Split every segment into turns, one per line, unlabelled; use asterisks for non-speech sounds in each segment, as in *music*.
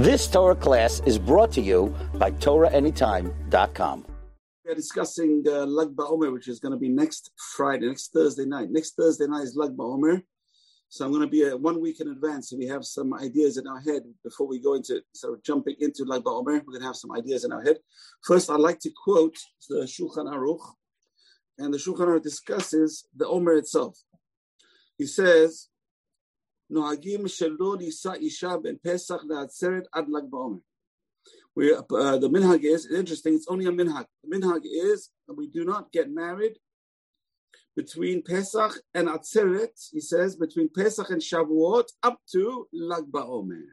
This Torah class is brought to you by TorahAnytime.com.
We are discussing uh, Lag BaOmer, which is going to be next Friday, next Thursday night. Next Thursday night is Lag BaOmer. So I'm going to be uh, one week in advance. So we have some ideas in our head before we go into sort of jumping into Lag BaOmer. We're going to have some ideas in our head. First, I'd like to quote the Shulchan Aruch, and the Shulchan Aruch discusses the Omer itself. He says, נוהגים שלא נישא אישה בין פסח לעצרת עד ל"ג בעומר. We, uh, the minhag is interesting. It's only a minhag. The minhag is that we do not get married between Pesach and Atzeret. He says between Pesach and Shavuot up to Lag BaOmer.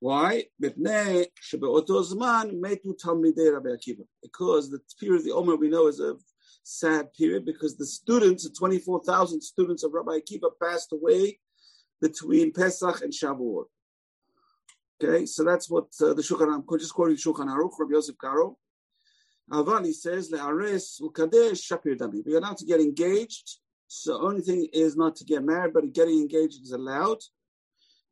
Why? Because the period of the Omer we know is a sad period because the students, the 24,000 students of Rabbi Akiva passed away between Pesach and Shavuot. Okay, so that's what uh, the Shulchan I'm just quoting Shulchan Aruch, Rabbi Yosef Karo. Avali says, "Le'ares ukadesh shapir dami." We are not to get engaged. So only thing is not to get married, but getting engaged is allowed.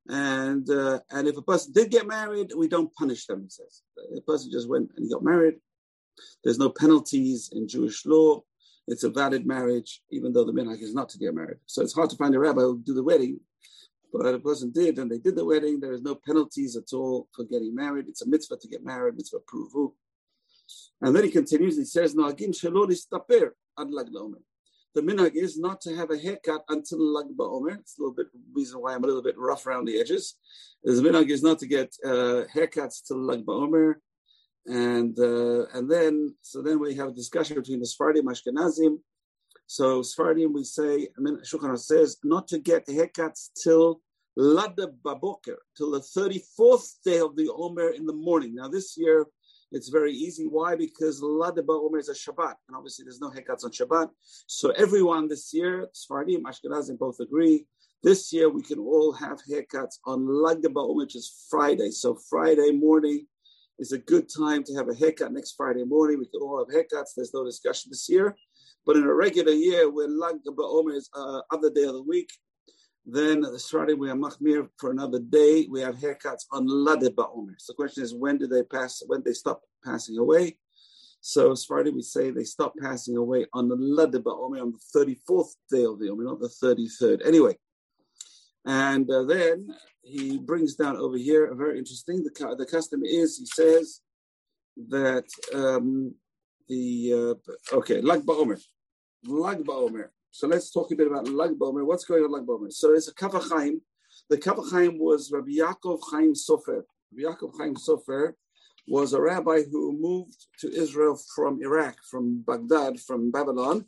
And uh, and if a person did get married, we don't punish them. He says, the person just went and got married. There's no penalties in Jewish law. It's a valid marriage, even though the minhag is not to get married. So it's hard to find a rabbi who will do the wedding but a person did, and they did the wedding. There is no penalties at all for getting married. It's a mitzvah to get married, mitzvah pruvu. And then he continues. He says, "No agim shelol istaper ad lag The minhag is not to have a haircut until lag ba'omer. It's a little bit reason why I'm a little bit rough around the edges. The minhag is not to get uh, haircuts till lag ba'omer. And uh, and then so then we have a discussion between the Sephardim Ashkenazim so Sfardim, we say, Shulchan says not to get haircuts till Lada Baboker, till the 34th day of the Omer in the morning. Now this year, it's very easy. Why? Because Lada Omer is a Shabbat, and obviously there's no haircuts on Shabbat. So everyone this year, Sfardim, Ashkenazim both agree. This year we can all have haircuts on Lada Omer, which is Friday. So Friday morning is a good time to have a haircut next Friday morning. We can all have haircuts. There's no discussion this year. But in a regular year, when Lag BaOmer is uh, other day of the week, then the starting we have Machmir for another day. We have haircuts on Lade BaOmer. So the question is, when do they pass? When they stop passing away? So far we say they stop passing away on the Lade BaOmer on the 34th day of the Omer, not the 33rd. Anyway, and uh, then he brings down over here a very interesting. The, the custom is he says that um, the uh, okay Lag BaOmer, Lag BaOmer. So let's talk a bit about Lag BaOmer. What's going on Lag BaOmer? So there's a Kaf HaChaim. The Kaf HaChaim was Rabbi Yaakov Chaim Sofer. Rabbi Yaakov Chaim Sofer was a rabbi who moved to Israel from Iraq, from Baghdad, from Babylon,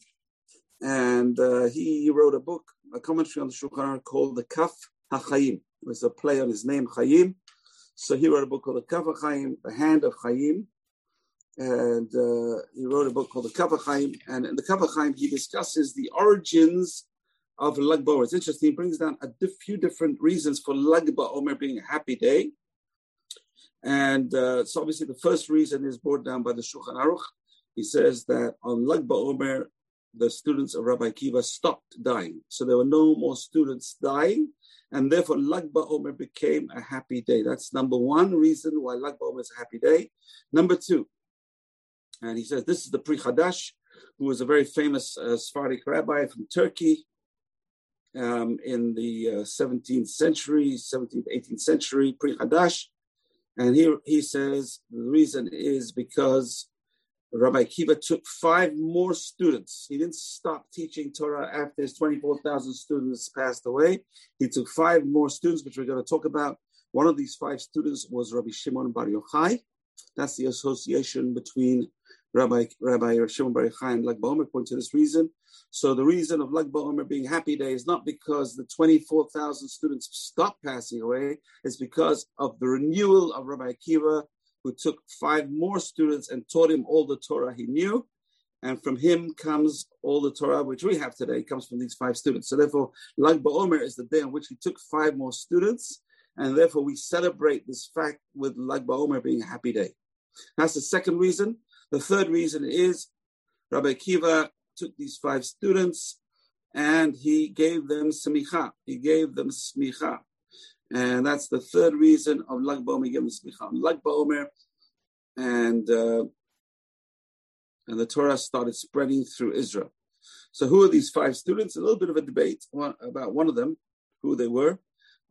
and uh, he wrote a book, a commentary on the Shulchan called the Kaf HaChaim. It was a play on his name Chaim. So he wrote a book called the Kaf HaChaim, the Hand of Chaim and uh, he wrote a book called the Kaf HaChaim. And in the Kaf HaChaim, he discusses the origins of Lag BaOmer. It's interesting. He brings down a few different reasons for Lag BaOmer being a happy day. And uh, so obviously the first reason is brought down by the Shulchan Aruch. He says that on Lag BaOmer, the students of Rabbi Kiva stopped dying. So there were no more students dying. And therefore, Lag BaOmer became a happy day. That's number one reason why Lag BaOmer is a happy day. Number two, and he says this is the Pri Hadash, who was a very famous uh, Sephardic rabbi from Turkey um, in the uh, 17th century, 17th, 18th century, Pri Hadash. And here he says the reason is because Rabbi Kiva took five more students. He didn't stop teaching Torah after his 24,000 students passed away. He took five more students, which we're going to talk about. One of these five students was Rabbi Shimon Bar Yochai. That's the association between Rabbi Rabbi Shimon Bar Yochai and Lag BaOmer point to this reason. So the reason of Lag BaOmer being happy day is not because the 24,000 students stopped passing away. It's because of the renewal of Rabbi Akiva, who took five more students and taught him all the Torah he knew. And from him comes all the Torah which we have today, comes from these five students. So therefore, Lag BaOmer is the day on which he took five more students. And therefore, we celebrate this fact with Lag BaOmer being a happy day. That's the second reason. The third reason is Rabbi Kiva took these five students and he gave them smicha. He gave them smicha. And that's the third reason of Lag BaOmer Yom Smicha. Lag BaOmer, and uh, and the Torah started spreading through Israel. So who are these five students? A little bit of a debate about one of them, who they were.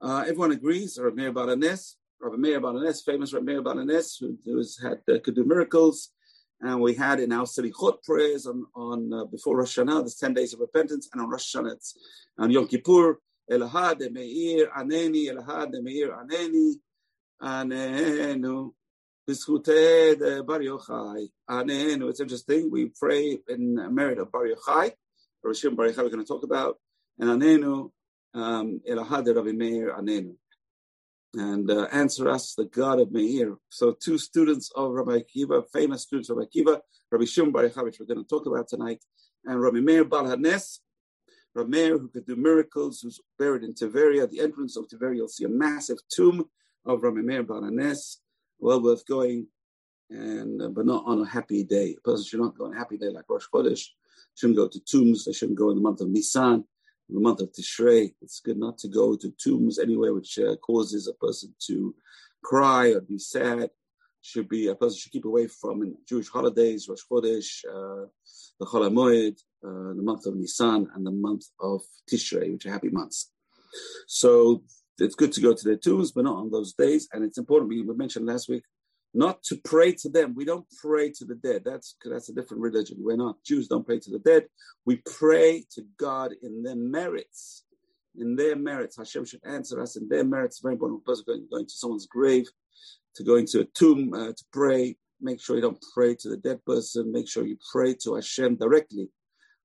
Uh, everyone agrees, Rabbi Meir Baal HaNes, Rabbi Meir Baal HaNes, famous Rabbi Meir Baal HaNes, who, who had, uh, could do miracles. And we had in our Selichot prayers on, on uh, before Rosh Hashanah, the 10 days of repentance, and on Rosh Hashanah, it's on Yom Kippur, Elahad Meir Aneni, Elahad Meir Aneni, Anenu, Bischute Bar Yochai, Anenu. It's interesting. We pray in merit of Bar Yochai, Roshim Bar Yochai, we're going to talk about, and Anenu, um, Elahad Rabbi Meir Anenu. And uh, answer us, the God of Meir. So, two students of Rabbi Akiva, famous students of Rabbi Akiva, Rabbi Shimon Bar which we're going to talk about tonight, and Rabbi Meir Baal HaNes, Rabbi Meir, who could do miracles, who's buried in Tiberia. At the entrance of Tiberia, you'll see a massive tomb of Rabbi Meir Baal HaNes, well worth going, and uh, but not on a happy day. A person should not go on a happy day like Rosh Chodesh. Shouldn't go to tombs. They shouldn't go in the month of Nisan the month of Tishrei. It's good not to go to tombs anywhere which uh, causes a person to cry or be sad. Should be a person should keep away from Jewish holidays, Rosh Chodesh, uh, the Chol uh, the month of Nisan, and the month of Tishrei, which are happy months. So it's good to go to their tombs, but not on those days. And it's important. We mentioned last week not to pray to them. We don't pray to the dead. That's that's a different religion. We're not Jews. Don't pray to the dead. We pray to God in their merits. In their merits, Hashem should answer us in their merits. Very important. person going, going to someone's grave, to go into a tomb uh, to pray. Make sure you don't pray to the dead person. Make sure you pray to Hashem directly.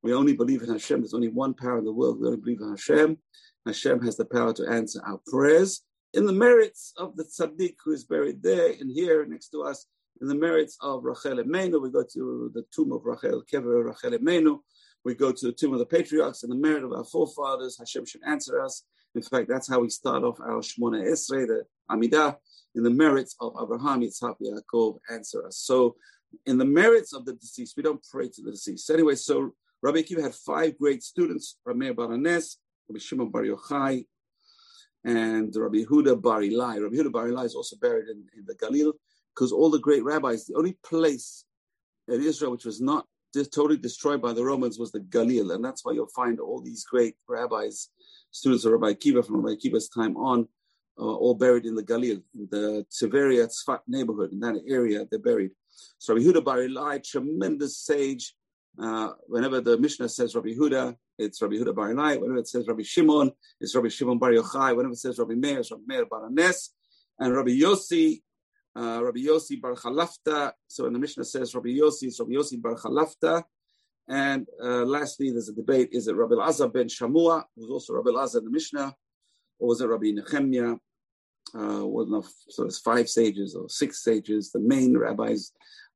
We only believe in Hashem. There's only one power in the world. We only believe in Hashem. Hashem has the power to answer our prayers in the merits of the tzaddik who is buried there and here next to us, in the merits of Rachel Emenu, we go to the tomb of Rachel, Kever Rachel Emenu, we go to the tomb of the patriarchs, and the merit of our forefathers, Hashem should answer us. In fact, that's how we start off our Shmona Esrei, the Amidah, in the merits of Abraham, Yitzhak, Yaakov, answer us. So, in the merits of the deceased, we don't pray to the deceased. Anyway, so Rabbi Akiva had five great students, Rameir Baranes, Rabbi Shimon Bar Yochai, and Rabbi Huda Bar. Rabbi Huda Bar is also buried in, in the Galil because all the great rabbis, the only place in Israel which was not totally destroyed by the Romans was the Galil, and that's why you'll find all these great rabbis, students of Rabbi Akiva from Rabbi Akiva's time on, uh, all buried in the Galil, in the Tiberia Tzfat neighborhood, in that area they're buried. So Rabbi Huda Bar tremendous sage. Uh, whenever the Mishnah says Rabbi Huda, it's Rabbi Huda Bar Ilai. Whenever it says Rabbi Shimon, it's Rabbi Shimon Bar Yochai. Whenever it says Rabbi Meir, it's Rabbi Meir Baal HaNes. And Rabbi Yossi, uh, Rabbi Yossi Bar Chalafta. So when the Mishnah says Rabbi Yossi, it's Rabbi Yossi Bar Chalafta. And uh, lastly, there's a debate: is it Rabbi Azar ben Shamua, who's also Rabbi Azar in the Mishnah, or was it Rabbi Nehemiah? Uh, well, no, so it's five sages or six sages, the main rabbis,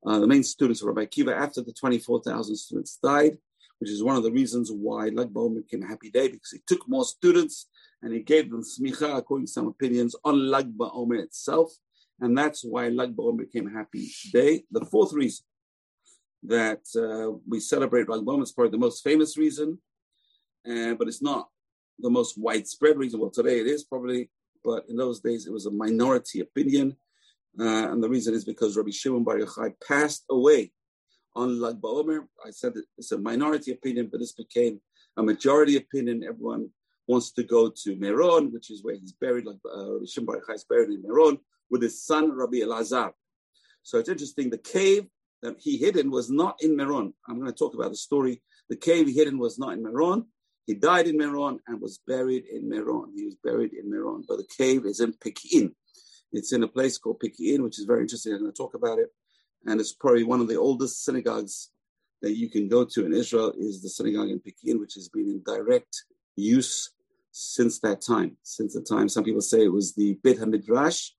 uh, the main students of Rabbi Kiva after the 24,000 students died which is one of the reasons why Lag BaOmer became a happy day because he took more students and he gave them smicha, according to some opinions, on Lag BaOmer itself. And that's why Lag BaOmer became a happy day. The fourth reason that uh, we celebrate Lag BaOmer is probably the most famous reason, uh, but it's not the most widespread reason. Well, today it is probably, but in those days it was a minority opinion. Uh, and the reason is because Rabbi Shimon Bar Yochai passed away on Lag BaOmer. I said it's a minority opinion, but this became a majority opinion. Everyone wants to go to Meron, which is where he's buried, like uh, Rabbi Shimon Bar Yochai is buried in Meron, with his son Rabbi Elazar. So it's interesting. The cave that he hid in was not in Meron. I'm going to talk about the story. The cave he hid in was not in Meron. He died in Meron and was buried in Meron. He was buried in Meron, but the cave is in Peki'in. It's in a place called Peki'in, which is very interesting. I'm going to talk about it and it's probably one of the oldest synagogues that you can go to in Israel is the synagogue in Peki'in, which has been in direct use since that time. Since the time, some people say it was the Beit HaMidrash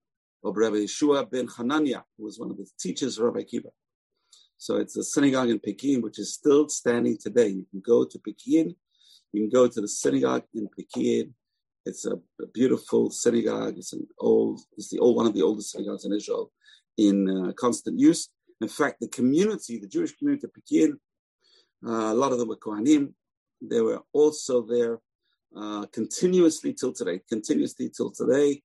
of Rabbi Yeshua ben Hanania, who was one of the teachers of Rabbi Kiva. So it's a synagogue in Peki'in, which is still standing today. You can go to Peki'in, you can go to the synagogue in Peki'in. It's a, a beautiful synagogue. It's an old, it's the old one of the oldest synagogues in Israel in uh, constant use. In fact, the community, the Jewish community of Peki'in, uh, a lot of them were Kohanim. They were also there uh, continuously till today, continuously till today.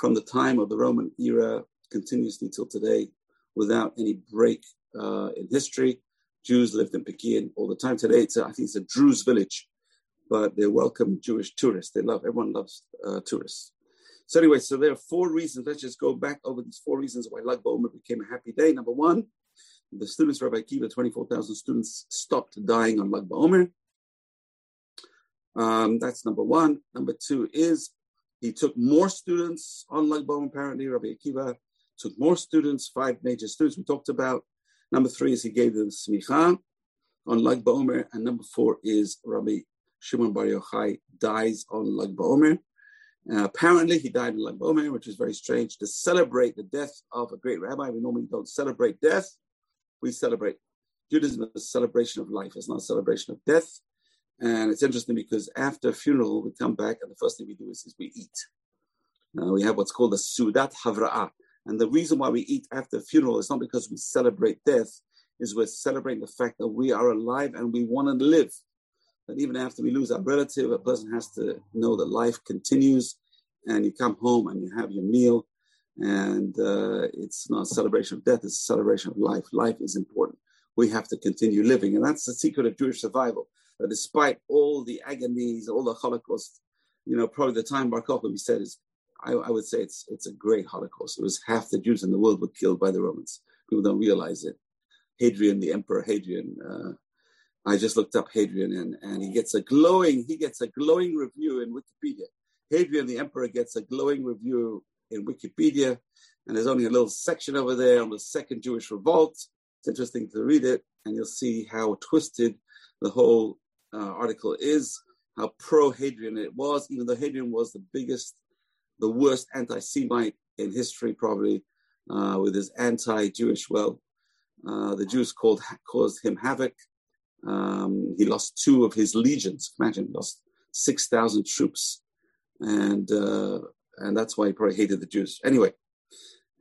from the time of the Roman era continuously till today without any break uh, in history. Jews lived in Peki'in all the time. Today, it's a, I think it's a Druze village, but they welcome Jewish tourists. They love, everyone loves uh, tourists. So anyway, so there are four reasons. Let's just go back over these four reasons why Lag BaOmer became a happy day. Number one, the students, Rabbi Akiva, 24,000 students stopped dying on Lag BaOmer. Um, that's number one. Number two is he took more students on Lag BaOmer, apparently. Rabbi Akiva took more students, five major students we talked about. Number three is he gave them smicha on Lag BaOmer. And number four is Rabbi Shimon Bar Yochai dies on Lag BaOmer. Uh, apparently, he died in Lag BaOmer, which is very strange. To celebrate the death of a great rabbi, we normally don't celebrate death. We celebrate Judaism is a celebration of life. It's not a celebration of death. And it's interesting because after a funeral, we come back, and the first thing we do is, is we eat. Uh, we have what's called a Sudat Havra'ah. And the reason why we eat after a funeral is not because we celebrate death, is we're celebrating the fact that we are alive and we want to live that even after we lose our relative, a person has to know that life continues and you come home and you have your meal. And uh, it's not a celebration of death, it's a celebration of life. Life is important. We have to continue living. And that's the secret of Jewish survival. That despite all the agonies, all the Holocaust, you know, probably the time Bar Kokhba said is, I, I, would say it's it's a great Holocaust. It was half the Jews in the world were killed by the Romans. People don't realize it. Hadrian, the Emperor Hadrian, uh, I just looked up Hadrian and, and he gets a glowing, he gets a glowing review in Wikipedia. Hadrian the Emperor gets a glowing review in Wikipedia, and there's only a little section over there on the Second Jewish Revolt. It's interesting to read it, and you'll see how twisted the whole uh, article is, how pro Hadrian it was, even though Hadrian was the biggest, the worst anti Semite in history, probably, uh, with his anti Jewish. Well, uh, the Jews called, caused him havoc. Um, he lost two of his legions. Imagine, he lost 6,000 troops. And, uh, and that's why he probably hated the Jews. Anyway,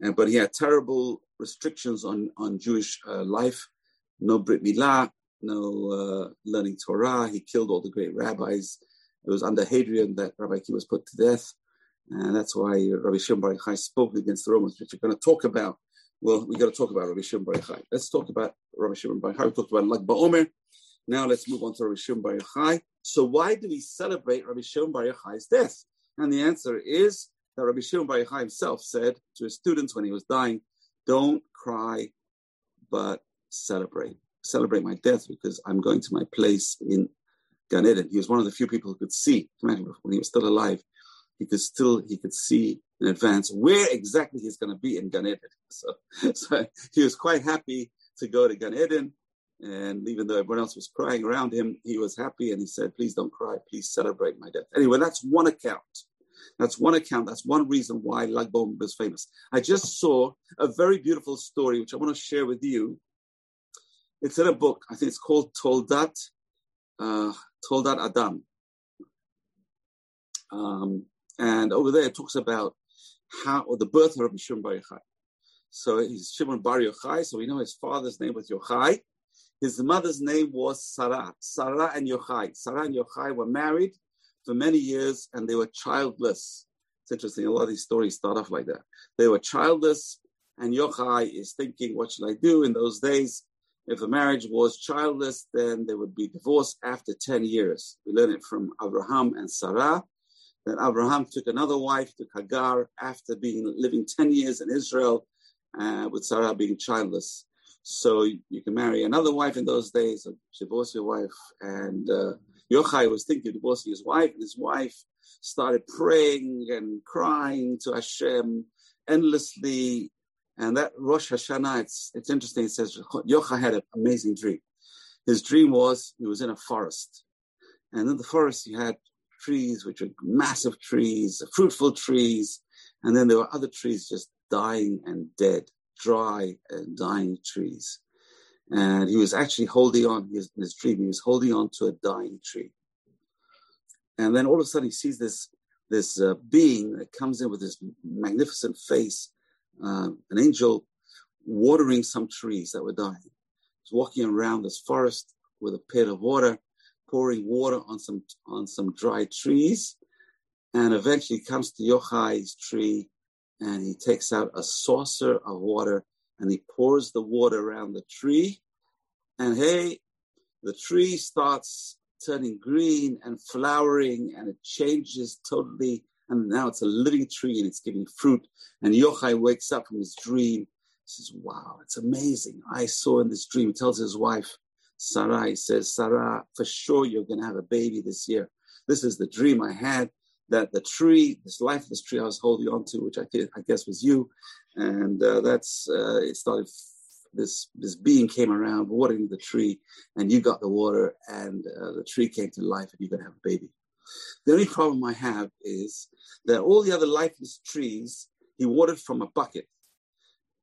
uh, but he had terrible restrictions on, on Jewish uh, life. No Brit Milah, no uh, learning Torah. He killed all the great rabbis. It was under Hadrian that Rabbi Akiva was put to death. And that's why Rabbi Shimon Bar Yochai spoke against the Romans, which we're going to talk about. Well, we got to talk about Rabbi Shimon Bar Yochai. Let's talk about Rabbi Shimon Bar Yochai. We talked about Lag BaOmer. Now let's move on to Rabbi Shimon Bar Yochai. So why do we celebrate Rabbi Shimon Bar Yochai's death? And the answer is that Rabbi Shimon Bar Yochai himself said to his students when he was dying, "Don't cry, but celebrate. Celebrate my death because I'm going to my place in Gan Eden." He was one of the few people who could see. Imagine when he was still alive, he could still he could see in advance where exactly he's going to be in Gan Eden. *laughs* So, so he was quite happy to go to Gan Eden and even though everyone else was crying around him, he was happy and he said, Please don't cry, please celebrate my death. Anyway, that's one account. That's one account. That's one reason why Lag was famous. I just saw a very beautiful story which I want to share with you. It's in a book. I think it's called Toldat, uh, Toldat Adam. Um, and over there it talks about how or the birth of Rabbi Shimon Bar Yochai. So he's Shimon Bar Yochai, so we know his father's name was Yochai. His mother's name was Sarah. Sarah and Yochai. Sarah and Yochai were married for many years and they were childless. It's interesting. A lot of these stories start off like that. They were childless, and Yochai is thinking, what should I do in those days? If a marriage was childless, then they would be divorced after 10 years. We learn it from Abraham and Sarah. Then Abraham took another wife, took Hagar, after being living 10 years in Israel, uh, with Sarah being childless. So you can marry another wife in those days, or divorce your wife. And uh, Yochai was thinking of divorcing his wife, and his wife started praying and crying to Hashem endlessly. And that Rosh Hashanah, it's, it's interesting. It says Yochai had an amazing dream. His dream was he was in a forest. And in the forest, he had trees, which were massive trees, fruitful trees. And then there were other trees just dying and dead dry and dying trees. And he was actually holding on, his, in his dream, he was holding on to a dying tree. And then all of a sudden he sees this, this uh, being that comes in with this magnificent face, uh, an angel watering some trees that were dying. He's walking around this forest with a pit of water, pouring water on some, on some dry trees. And eventually comes to Yochai's tree and he takes out a saucer of water and he pours the water around the tree. And hey, the tree starts turning green and flowering and it changes totally. And now it's a living tree and it's giving fruit. And Yochai wakes up from his dream. He says, Wow, it's amazing. I saw in this dream, he tells his wife, Sarah, he says, Sarah, for sure you're going to have a baby this year. This is the dream I had that the tree, this lifeless tree I was holding on to, which I, I guess was you, and uh, that's uh, it started. This this being came around watering the tree, and you got the water, and uh, the tree came to life, and you're gonna have a baby. The only problem I have is that all the other lifeless trees he watered from a bucket,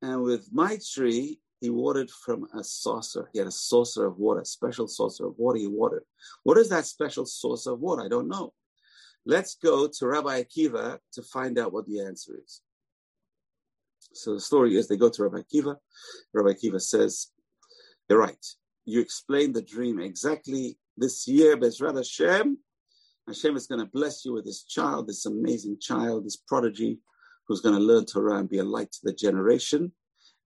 and with my tree he watered from a saucer. He had a saucer of water, a special saucer of water he watered. What is that special saucer of water? I don't know. Let's go to Rabbi Akiva to find out what the answer is. So the story is they go to Rabbi Akiva. Rabbi Akiva says, You're right. You explained the dream exactly this year, Bezrat Hashem. Hashem is going to bless you with this child, this amazing child, this prodigy who's going to learn Torah and be a light to the generation.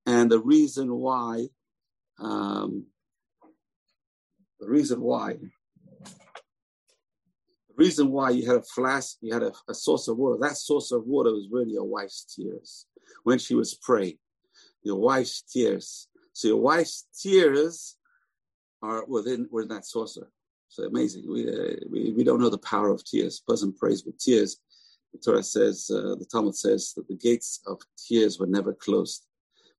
And the reason why, um, the reason why reason why you had a flask, you had a, a source of water, that source of water was really your wife's tears when she was praying. Your wife's tears. So your wife's tears are within, within that saucer. So amazing. We, uh, we, we don't know the power of tears. person prays with tears. The Torah says, uh, the Talmud says that the gates of tears were never closed.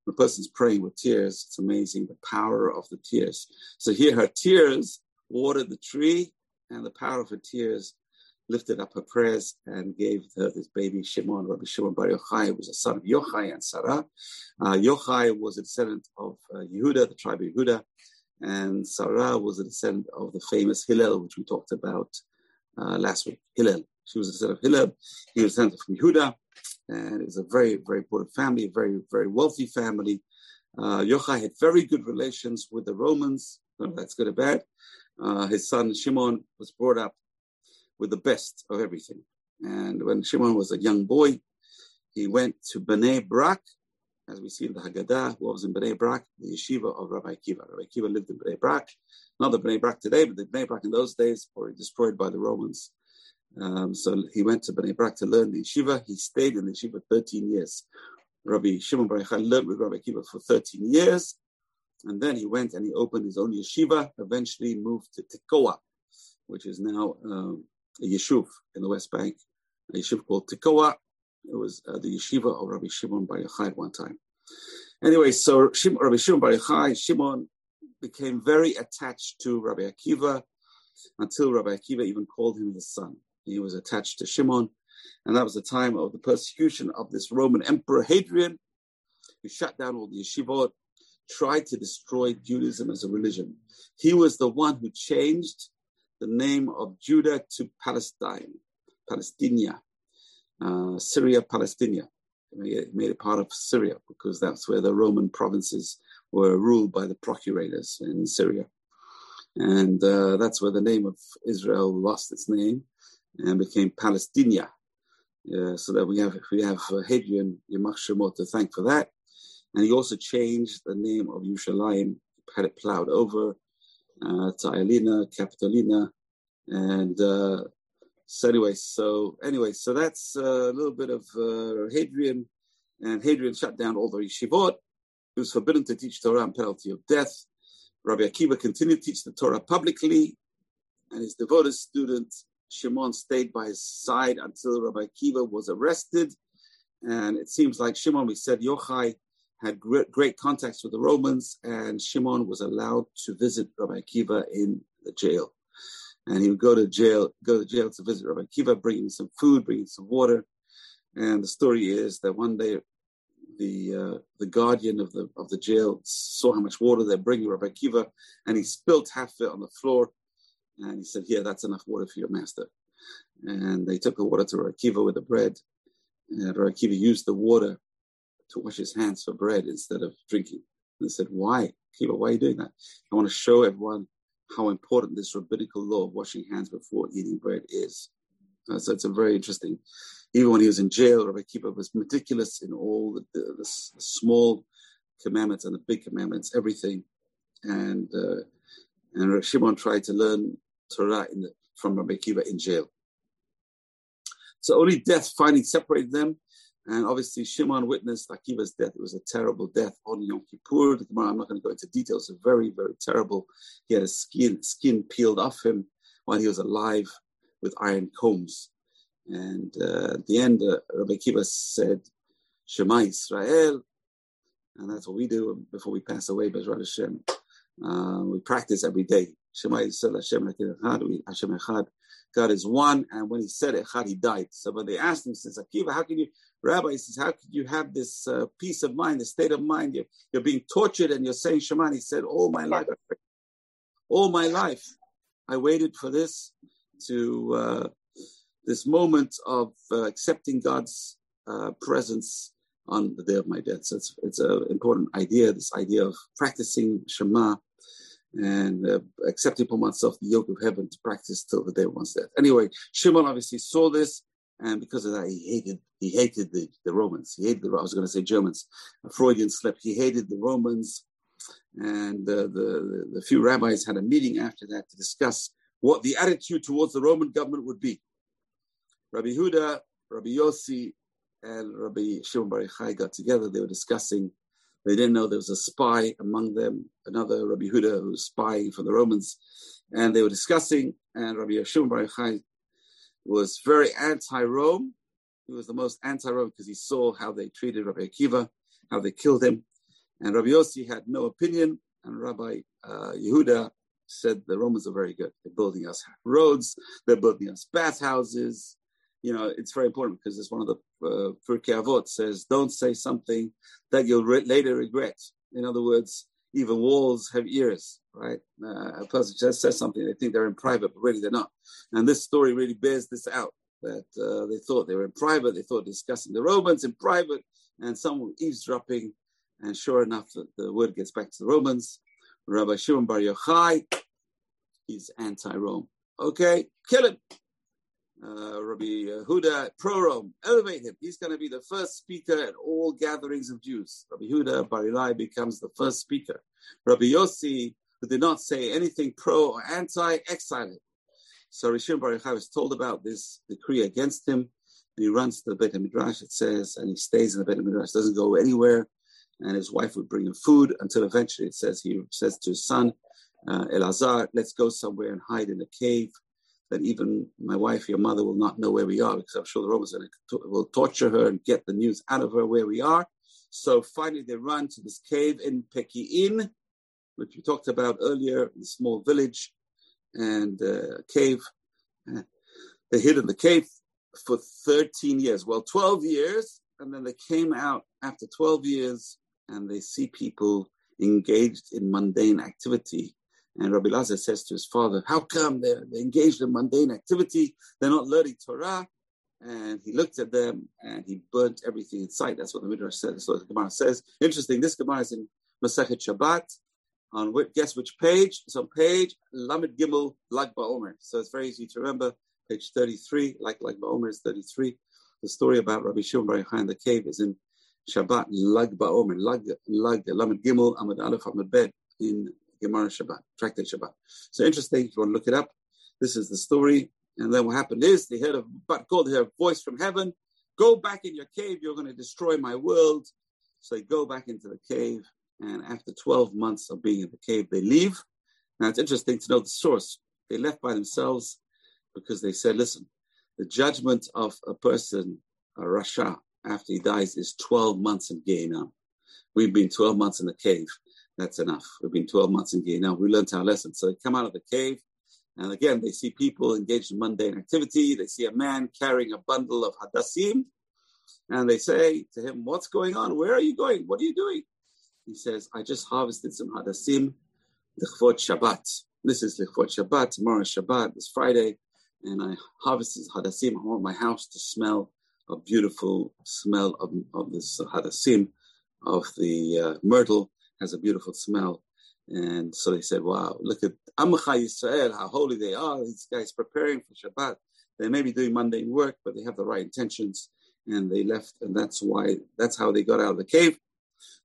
When a person's praying with tears, it's amazing the power of the tears. So here her tears watered the tree and the power of her tears lifted up her prayers and gave her this baby Shimon, Rabbi Shimon Bar Yochai, was a son of Yochai and Sarah. Uh, Yochai was a descendant of uh, Yehuda, the tribe of Yehuda, and Sarah was a descendant of the famous Hillel, which we talked about uh, last week. Hillel. She was a descendant of Hillel. He was a descendant from Yehuda, and it was a very, very important family, a very, very wealthy family. Uh, Yochai had very good relations with the Romans. that's good or bad. Uh, his son Shimon was brought up with the best of everything. And when Shimon was a young boy, he went to Bnei Brak, as we see in the Haggadah, who was in Bnei Brak, the yeshiva of Rabbi Akiva. Rabbi Akiva lived in Bnei Brak, not the Bnei Brak today, but the Bnei Brak in those days, were destroyed by the Romans. Um, so he went to Bnei Brak to learn the yeshiva. He stayed in the yeshiva 13 years. Rabbi Shimon Bar Yochai learned with Rabbi Akiva for 13 years. And then he went and he opened his own yeshiva, eventually moved to Tekoa, which is now um, a yeshuv in the West Bank, a yeshiva called Tekoa. It was uh, the yeshiva of Rabbi Shimon Bar Yochai at one time. Anyway, so Shim, Rabbi Shimon Bar Yochai, Shimon became very attached to Rabbi Akiva until Rabbi Akiva even called him his son. He was attached to Shimon, and that was the time of the persecution of this Roman Emperor Hadrian, who shut down all the yeshivot, tried to destroy Judaism as a religion. He was the one who changed the name of Judah to Palestine, Palestinia, uh, Syria, Palestinia. He made it part of Syria because that's where the Roman provinces were ruled by the procurators in Syria. And uh, that's where the name of Israel lost its name and became Palestinia. Uh, so that we have we have uh, Hadrian Yamach to thank for that. And he also changed the name of Yerushalayim, had it plowed over uh, to Ailina, Capitolina. And uh, so anyway, so anyway, so that's a little bit of uh, Hadrian. And Hadrian shut down all the yeshivot. He was forbidden to teach Torah on penalty of death. Rabbi Akiva continued to teach the Torah publicly, and his devoted student Shimon stayed by his side until Rabbi Akiva was arrested. And it seems like Shimon, we said Yochai had great, great contacts with the Romans, and Shimon was allowed to visit Rabbi Akiva in the jail. And he would go to jail, go to jail to visit Rabbi Akiva, bringing some food, bringing some water. And the story is that one day, the uh, the guardian of the of the jail saw how much water they're bringing Rabbi Akiva, and he spilt half of it on the floor. And he said, "Here, that's enough water for your master." And they took the water to Rabbi Akiva with the bread. And Rabbi Akiva used the water to wash his hands for bread instead of drinking. And they said, Why? Kiva, why are you doing that? I want to show everyone how important this rabbinical law of washing hands before eating bread is. Uh, so it's a very interesting. Even when he was in jail, Rabbi Kiva was meticulous in all the, the, the small commandments and the big commandments, everything. And uh, and Shimon tried to learn Torah the, from Rabbi Kiva in jail. So only death finally separated them. And obviously, Shimon witnessed Akiva's death. It was a terrible death on Yom Kippur. I'm not going to go into details. It's very, very terrible. He had a skin skin peeled off him while he was alive with iron combs. And uh, at the end, uh, Rabbi Akiva said, Shema Israel. And that's what we do before we pass away, Bezrat Hashem. Uh, we practice every day. Shema Yisrael Hashem Hashem Echad. God is one, and when he said Echad, he died. So when they asked him, says Akiva, how can you, Rabbi he says, how could you have this uh, peace of mind, this state of mind? You're, you're being tortured and you're saying Shema. And he said, all my life, all my life, I waited for this to uh, this moment of uh, accepting God's uh, presence on the day of my death. So it's it's an important idea. This idea of practicing Shema and uh, accepting upon oneself the yoke of heaven to practice till the day of one's death. Anyway, Shimon obviously saw this, and because of that, he hated he hated the, the Romans. He hated the I was going to say Germans. A Freudian slip. He hated the Romans, and uh, the, the the few rabbis had a meeting after that to discuss what the attitude towards the Roman government would be. Rabbi Huda, Rabbi Yossi, and Rabbi Shimon Bar Yochai got together. They were discussing. They didn't know there was a spy among them, another Rabbi Huda who was spying for the Romans, and they were discussing. And Rabbi Shimon Bar Yochai was very anti-Rome. He was the most anti-Rome because he saw how they treated Rabbi Akiva, how they killed him, and Rabbi Yossi had no opinion. And Rabbi uh, Yehuda said the Romans are very good. They're building us roads. They're building us bathhouses you know, it's very important because it's one of the uh, Pirkei Avot says, don't say something that you'll re- later regret. In other words, even walls have ears, right? Uh, a person just says something, they think they're in private, but really they're not. And this story really bears this out that uh, they thought they were in private, they thought discussing the Romans in private, and some were eavesdropping. And sure enough, the, the word gets back to the Romans. Rabbi Shimon Bar Yochai, he's anti Rome. Okay, kill him uh, Rabbi Huda Pro-Rome, elevate him. He's going to be the first speaker at all gatherings of Jews. Rabbi Huda Bar Ilai becomes the first speaker. Rabbi Yossi, who did not say anything pro or anti, exile him. So Rishon Baruch was told about this decree against him. And he runs to the Beit Midrash, it says, and he stays in the Beit Midrash, doesn't go anywhere. And his wife would bring him food until eventually it says he says to his son, uh, Elazar, let's go somewhere and hide in a cave that even my wife, your mother, will not know where we are because I'm sure the Romans will torture her and get the news out of her where we are. So finally, they run to this cave in Peki'in, which we talked about earlier, the small village and uh, cave. *laughs* They hid in the cave for 13 years. Well, 12 years, and then they came out after 12 years and they see people engaged in mundane activity and Rabbi Lazar says to his father, How come they're, they're engaged in mundane activity? They're not learning Torah. And he looked at them and he burnt everything in sight. That's what the Midrash says. What the Gemara says. Interesting. This Gemara is in Masechet Shabbat. On what, guess which page? It's on page Lamed Gimel Lag BaOmer. So it's very easy to remember. Page 33, like Lag BaOmer is 33. The story about Rabbi Shimon Bar Yochai in the cave is in Shabbat Lag BaOmer. Lag, Lag, Lamed Gimel, Amud Aleph, Amud Bet in Gemara Shabbat, Tractate Shabbat. So interesting, if you want to look it up, this is the story. And then what happened is they heard a bat kol a voice from heaven, go back in your cave, you're going to destroy my world. So they go back into the cave, and after 12 months of being in the cave, they leave. Now it's interesting to know the source. They left by themselves because they said, listen, the judgment of a person, a Rasha, after he dies is 12 months in Gehenna. We've been 12 months in the cave that's enough. We've been 12 months in Now We learned our lesson. So they come out of the cave, and again, they see people engaged in mundane activity. They see a man carrying a bundle of hadassim, and they say to him, What's going on? Where are you going? What are you doing? He says, I just harvested some hadassim, lichvot Shabbat. This is lichvot Shabbat. Tomorrow is Shabbat. It's Friday. And I harvested hadassim. I want my house to smell a beautiful smell of, of this hadassim, of the uh, myrtle has a beautiful smell. And so they said, wow, look at Amacha Yisrael, how holy they are. These guys preparing for Shabbat. They may be doing mundane work, but they have the right intentions, and they left, and that's why that's how they got out of the cave.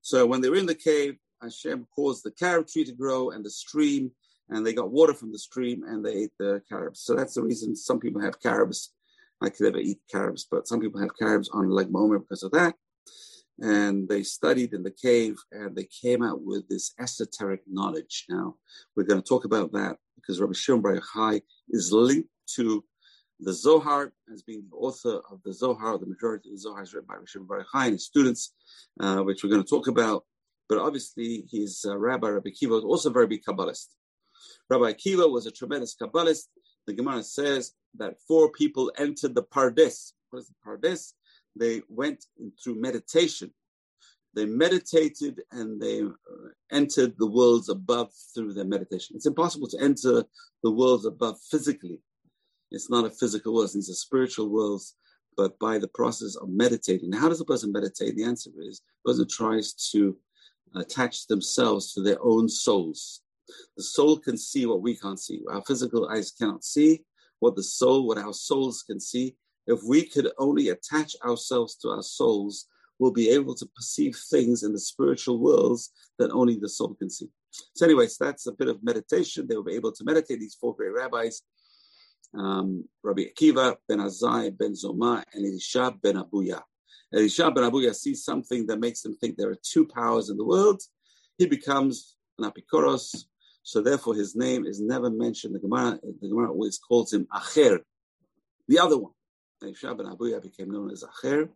So when they were in the cave, Hashem caused the carob tree to grow and the stream, and they got water from the stream, and they ate the carobs. So that's the reason some people have carobs. I could never eat carobs, but some people have carobs on Lag BaOmer because of that and they studied in the cave and they came out with this esoteric knowledge. Now, we're going to talk about that because Rabbi Shimon Bar Yochai is linked to the Zohar as being the author of the Zohar. The majority of the Zohar is written by Rabbi Shimon Bar Yochai and his students, uh, which we're going to talk about. But obviously, his uh, rabbi, Rabbi Akiva, was also a very big Kabbalist. Rabbi Akiva was a tremendous Kabbalist. The Gemara says that four people entered the Pardes. What is the Pardes? They went through meditation. They meditated and they uh, entered the worlds above through their meditation. It's impossible to enter the worlds above physically. It's not a physical world, these are spiritual worlds, but by the process of meditating. Now, how does a person meditate? The answer is a person tries to attach themselves to their own souls. The soul can see what we can't see. Our physical eyes cannot see what the soul, what our souls can see. If we could only attach ourselves to our souls, we'll be able to perceive things in the spiritual worlds that only the soul can see. So, anyways, that's a bit of meditation. They were able to meditate, these four great rabbis um, Rabbi Akiva, Ben Azai, Ben Zoma, and Elisha Ben Abuya. Elisha Ben Abuya sees something that makes him think there are two powers in the world. He becomes an Apikoros, so therefore his name is never mentioned. The Gemara, the Gemara always calls him Acher, the other one. Elisha ben Abuya became known as Acher,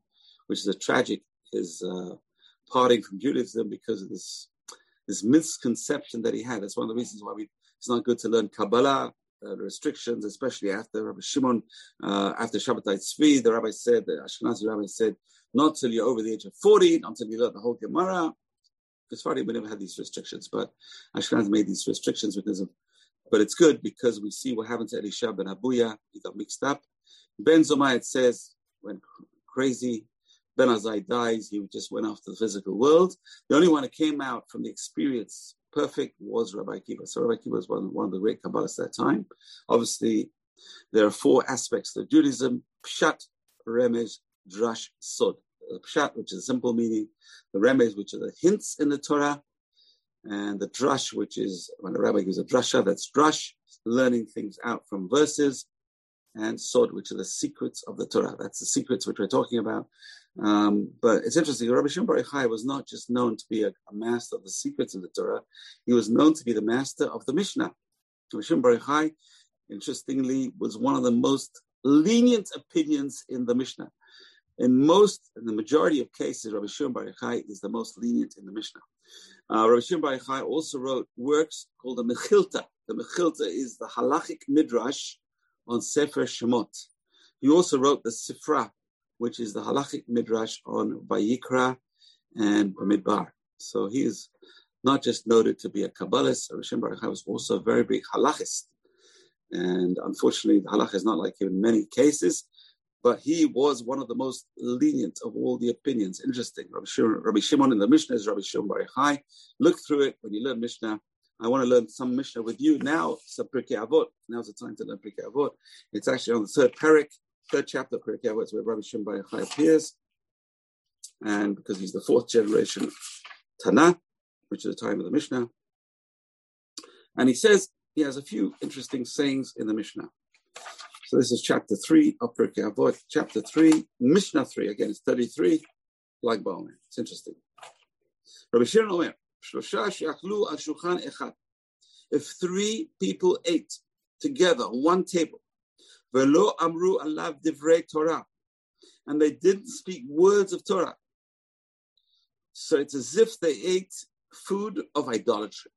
which is a tragic, his uh, parting from Judaism because of this this misconception that he had. That's one of the reasons why we, it's not good to learn Kabbalah, uh, restrictions, especially after Rabbi Shimon, uh, after Shabbatai Tzvi, the rabbi said, the Ashkenazi rabbi said, not till you're over the age of 40, not until you learn the whole Gemara. Because Friday we never had these restrictions, but Ashkenaz made these restrictions because of, but it's good because we see what happened to Elisha ben Abuya. He got mixed up Ben Zoma, it says, went crazy. Ben Azai dies. He just went off to the physical world. The only one that came out from the experience perfect was Rabbi Akiva. So Rabbi Akiva was one, one of the great Kabbalists at that time. Obviously, there are four aspects of Judaism: Pshat, Remez, Drash, Sod. The Pshat, which is a simple meaning, the Remez, which are the hints in the Torah, and the Drash, which is when a rabbi gives a drasha, that's Drash, learning things out from verses, and Sod, which are the secrets of the Torah. That's the secrets which we're talking about. Um, but it's interesting, Rabbi Shimon Bar Yochai was not just known to be a, a, master of the secrets of the Torah, he was known to be the master of the Mishnah. Rabbi Shimon Bar Yochai, interestingly, was one of the most lenient opinions in the Mishnah. In most, in the majority of cases, Rabbi Shimon Bar Yochai is the most lenient in the Mishnah. Uh, Rabbi Shimon Bar Yochai also wrote works called the Mechilta. The Mechilta is the halachic midrash on Sefer Shemot. He also wrote the Sifra, which is the halachic midrash on Vayikra and Midbar. So he is not just noted to be a Kabbalist, Rishon Baruch was also a very big halachist. And unfortunately, the halach is not like him in many cases, but he was one of the most lenient of all the opinions. Interesting. Rabbi Shimon, in the Mishnah is Rabbi Shimon Bar Yochai. Look through it when you learn Mishnah. I want to learn some Mishnah with you now. Pirkei Avot. Now's the time to learn Pirkei Avot. It's actually on the third parak, third chapter of Pirkei Avot, where Rabbi Shimon Bar appears, and because he's the fourth generation Tana, which is the time of the Mishnah, and he says he has a few interesting sayings in the Mishnah. So this is chapter three of Pirkei Avot, chapter three, Mishnah three. Again, it's thirty-three. Lag BaOmer. It's interesting. Rabbi Shimon Omer. If three people ate together on one table, divrei Torah, and they didn't speak words of Torah, so it's as if they ate food of idolatry.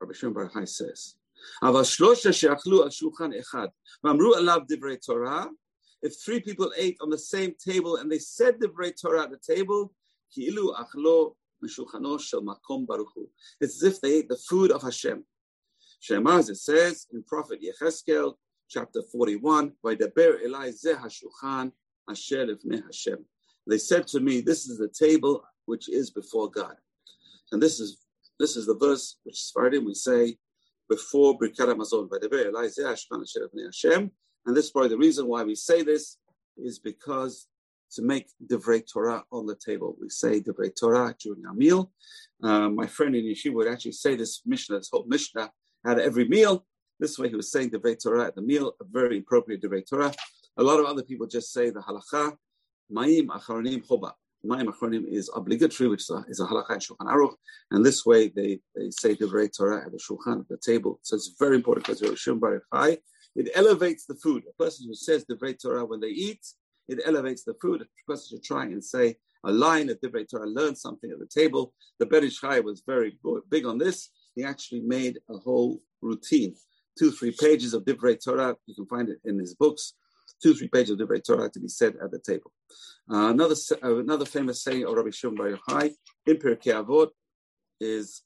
Rabbi Shimon Bar says. If three people ate on the same table and they said divrei Torah at the table, it's as if they ate the food of Hashem. Shemaz, it says in Prophet Yecheskel, chapter 41, Hashem. They said to me, This is the table which is before God. And this is this is the verse which started, we say, before Birkat Hamazon, Hashem, And this is probably the reason why we say this is because to make Divrei Torah on the table. We say Divrei Torah during our meal. Uh, my friend in Yeshiva would actually say this Mishnah, this whole Mishnah, at every meal. This way he was saying Divrei Torah at the meal, a very appropriate Divrei Torah. A lot of other people just say the halacha, Ma'im Acharonim Choba. Ma'im Acharonim is obligatory, which is a, is a halacha in Shulchan Aruch. And this way they, they say Divrei Torah at the Shulchan, at the table. So it's very important because It elevates the food. A person who says Divrei Torah when they eat, it elevates the food. A person should try and say a line of Divrei Torah, learn something at the table. The Ben Ish Chai was very big on this. He actually made a whole routine, two, three pages of Divrei Torah. You can find it in his books. Two, three pages of Divrei Torah to be said at the table. Uh, another uh, another famous saying of Rabbi Shimon Bar Yochai in Pirkei Avot is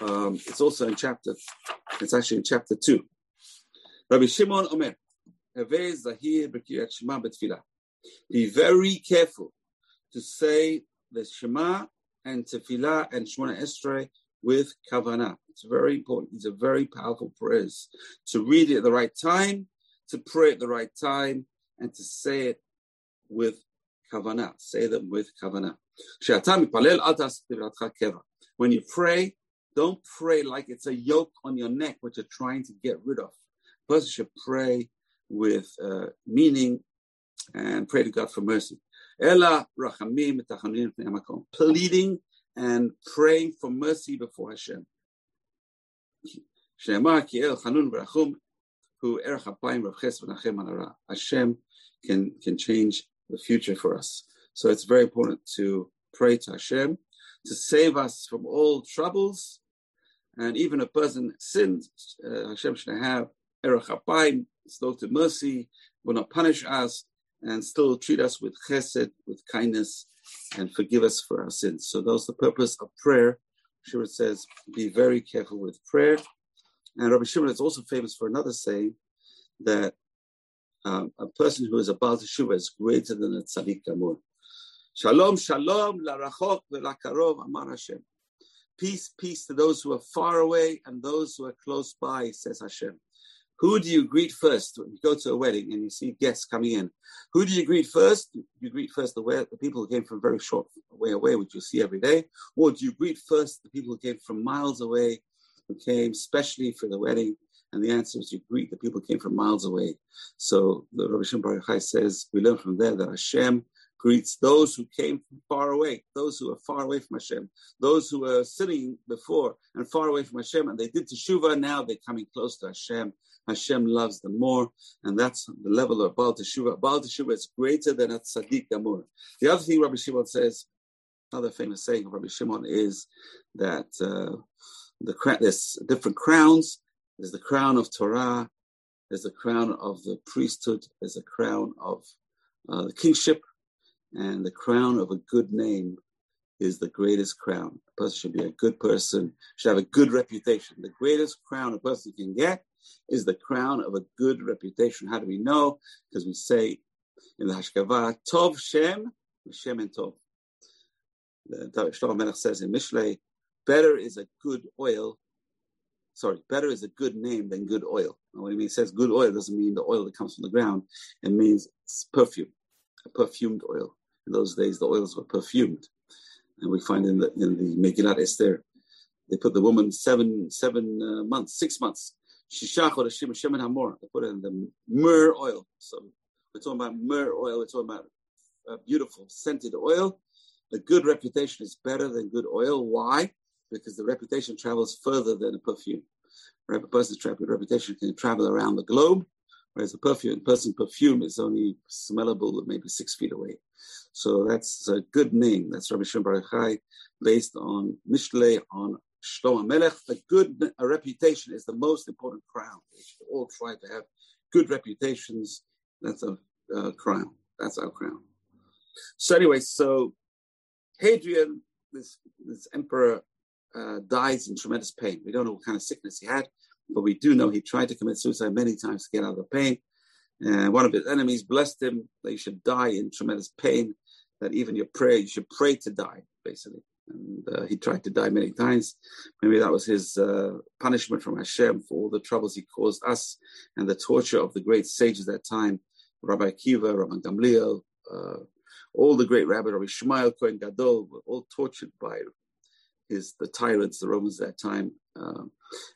um, it's also in chapter. It's actually in chapter two. Rabbi Shimon Omer, Zahir Shema. Be very careful to say the Shema and Tefillah and Shemona Esrei with Kavanah. It's very important. It's a very powerful prayer. To read it at the right time, to pray at the right time, and to say it with Kavanah. Say them with Kavanah. When you pray, don't pray like it's a yoke on your neck, which you're trying to get rid of. First, you should pray with uh, meaning and pray to God for mercy. Ella rachamim pleading and praying for mercy before Hashem. Hashem can can change the future for us. So it's very important to pray to Hashem to save us from all troubles. And even a person sins, uh, Hashem should have erech slow to mercy, will not punish us, and still treat us with chesed, with kindness, and forgive us for our sins. So that's the purpose of prayer. Shimon says, be very careful with prayer. And Rabbi Shimon is also famous for another saying that um, a person who is a Baal Teshuvah is greater than a Tzaddik Gamur. Shalom, shalom, la rachok ve'la amar Hashem. Peace, peace to those who are far away and those who are close by, says Hashem. Who do you greet first when you go to a wedding and you see guests coming in? Who do you greet first? You greet first the, the people who came from very short way away, which you see every day, or do you greet first the people who came from miles away, who came specially for the wedding? And the answer is you greet the people who came from miles away. So the Rabbi Shimon Bar says we learn from there that Hashem greets those who came from far away, those who are far away from Hashem, those who were sitting before and far away from Hashem, and they did teshuvah. Now they're coming close to Hashem. Hashem loves them more, and that's the level of Baal Teshuvah. Baal Teshuvah is greater than a tzaddik gamur. The other thing Rabbi Shimon says, another famous saying of Rabbi Shimon is that uh, the there's different crowns. There's the crown of Torah. There's the crown of the priesthood. There's the crown of uh, the kingship, and the crown of a good name is the greatest crown. A person should be a good person, should have a good reputation. The greatest crown a person can get is the crown of a good reputation. How do we know? Because we say in the Hashkava, Tov Shem, Shem and Tov. The Shlomo Melech says in Mishlei, better is a good oil. Sorry, better is a good name than good oil. Now, when he says good oil, doesn't mean the oil that comes from the ground. It means perfume, a perfumed oil. In those days, the oils were perfumed, and we find in the in the Megillat Esther, they put the woman seven seven uh, months, six months Shisha Chodeshim Shemin Hamor. They put in the myrrh oil. So we're talking about myrrh oil. We're talking about beautiful scented oil. A good reputation is better than good oil. Why? Because the reputation travels further than a perfume. A person's reputation can travel around the globe, whereas a perfume, person's perfume is only smellable maybe six feet away. So that's a good name. That's Rabbi Shem Baruch based on Mishle, on Shlomo Melech, a good a reputation is the most important crown. We should all try to have good reputations. That's a uh, crown. That's our crown. So anyway, so Hadrian, this this emperor, uh, dies in tremendous pain. We don't know what kind of sickness he had, but we do know he tried to commit suicide many times to get out of the pain. And one of his enemies blessed him that he should die in tremendous pain. That even your prayer, you should pray to die, basically. and uh, he tried to die many times. Maybe that was his uh, punishment from Hashem for all the troubles he caused us and the torture of the great sages at that time, Rabbi Akiva, Rabbi Gamliel, uh, all the great rabbis, Rabbi Shmuel, Kohen Gadol, were all tortured by his the tyrants, the Romans at that time. Um,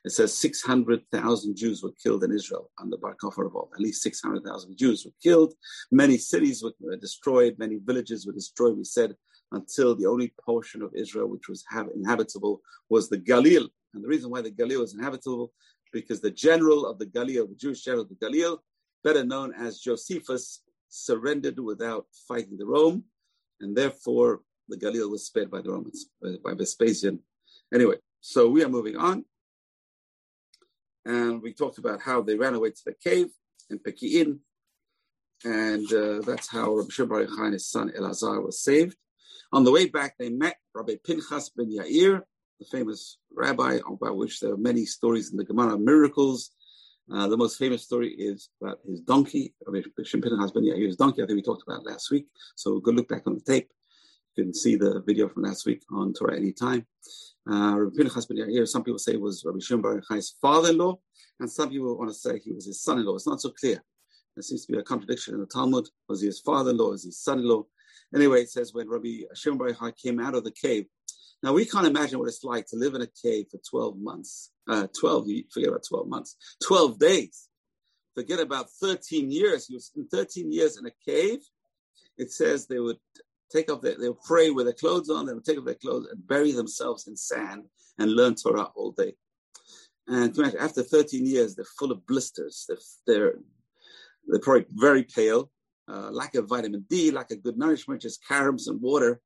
it says 600,000 Jews were killed in Israel under Bar Kokhba revolt. At least 600,000 Jews were killed. Many cities were destroyed. Many villages were destroyed. We said until the only portion of Israel which was inhabitable was the Galil. And the reason why the Galil was inhabitable because the general of the Galil, the Jewish general of the Galil, better known as Josephus, surrendered without fighting the Rome, and therefore the Galil was spared by the Romans, by Vespasian. Anyway, so we are moving on. And we talked about how they ran away to the cave in Peki'in. And uh, that's how Rabbi Shimon and his son Elazar was saved. On the way back, they met Rabbi Pinchas ben Yair, the famous rabbi about which there are many stories in the Gemara miracles. Uh, the most famous story is about his donkey, Rabbi Pinchas ben Yair's donkey. I think we talked about last week. So go look back on the tape. You can see the video from last week on Torah anytime. Uh, Rabbi Pinchas ben Yair, some people say it was Rabbi Shimon Bar Yochai's father-in-law, and some people want to say he was his son-in-law. It's not so clear. There seems to be a contradiction in the Talmud. Was he his father-in-law? Was he his son-in-law? Anyway, it says when Rabbi Shimon Bar Yochai came out of the cave. Now we can't imagine what it's like to live in a cave for 12 months. Uh, 12, forget about 12 months. 12 days. Forget about 13 years. He was in 13 years in a cave. It says they would take off their, they would pray with their clothes on, they would take off their clothes and bury themselves in sand and learn Torah all day. And after 13 years, they're full of blisters. They're, they're, they're probably very pale uh, lack of vitamin D, lack of good nourishment, just carobs and water,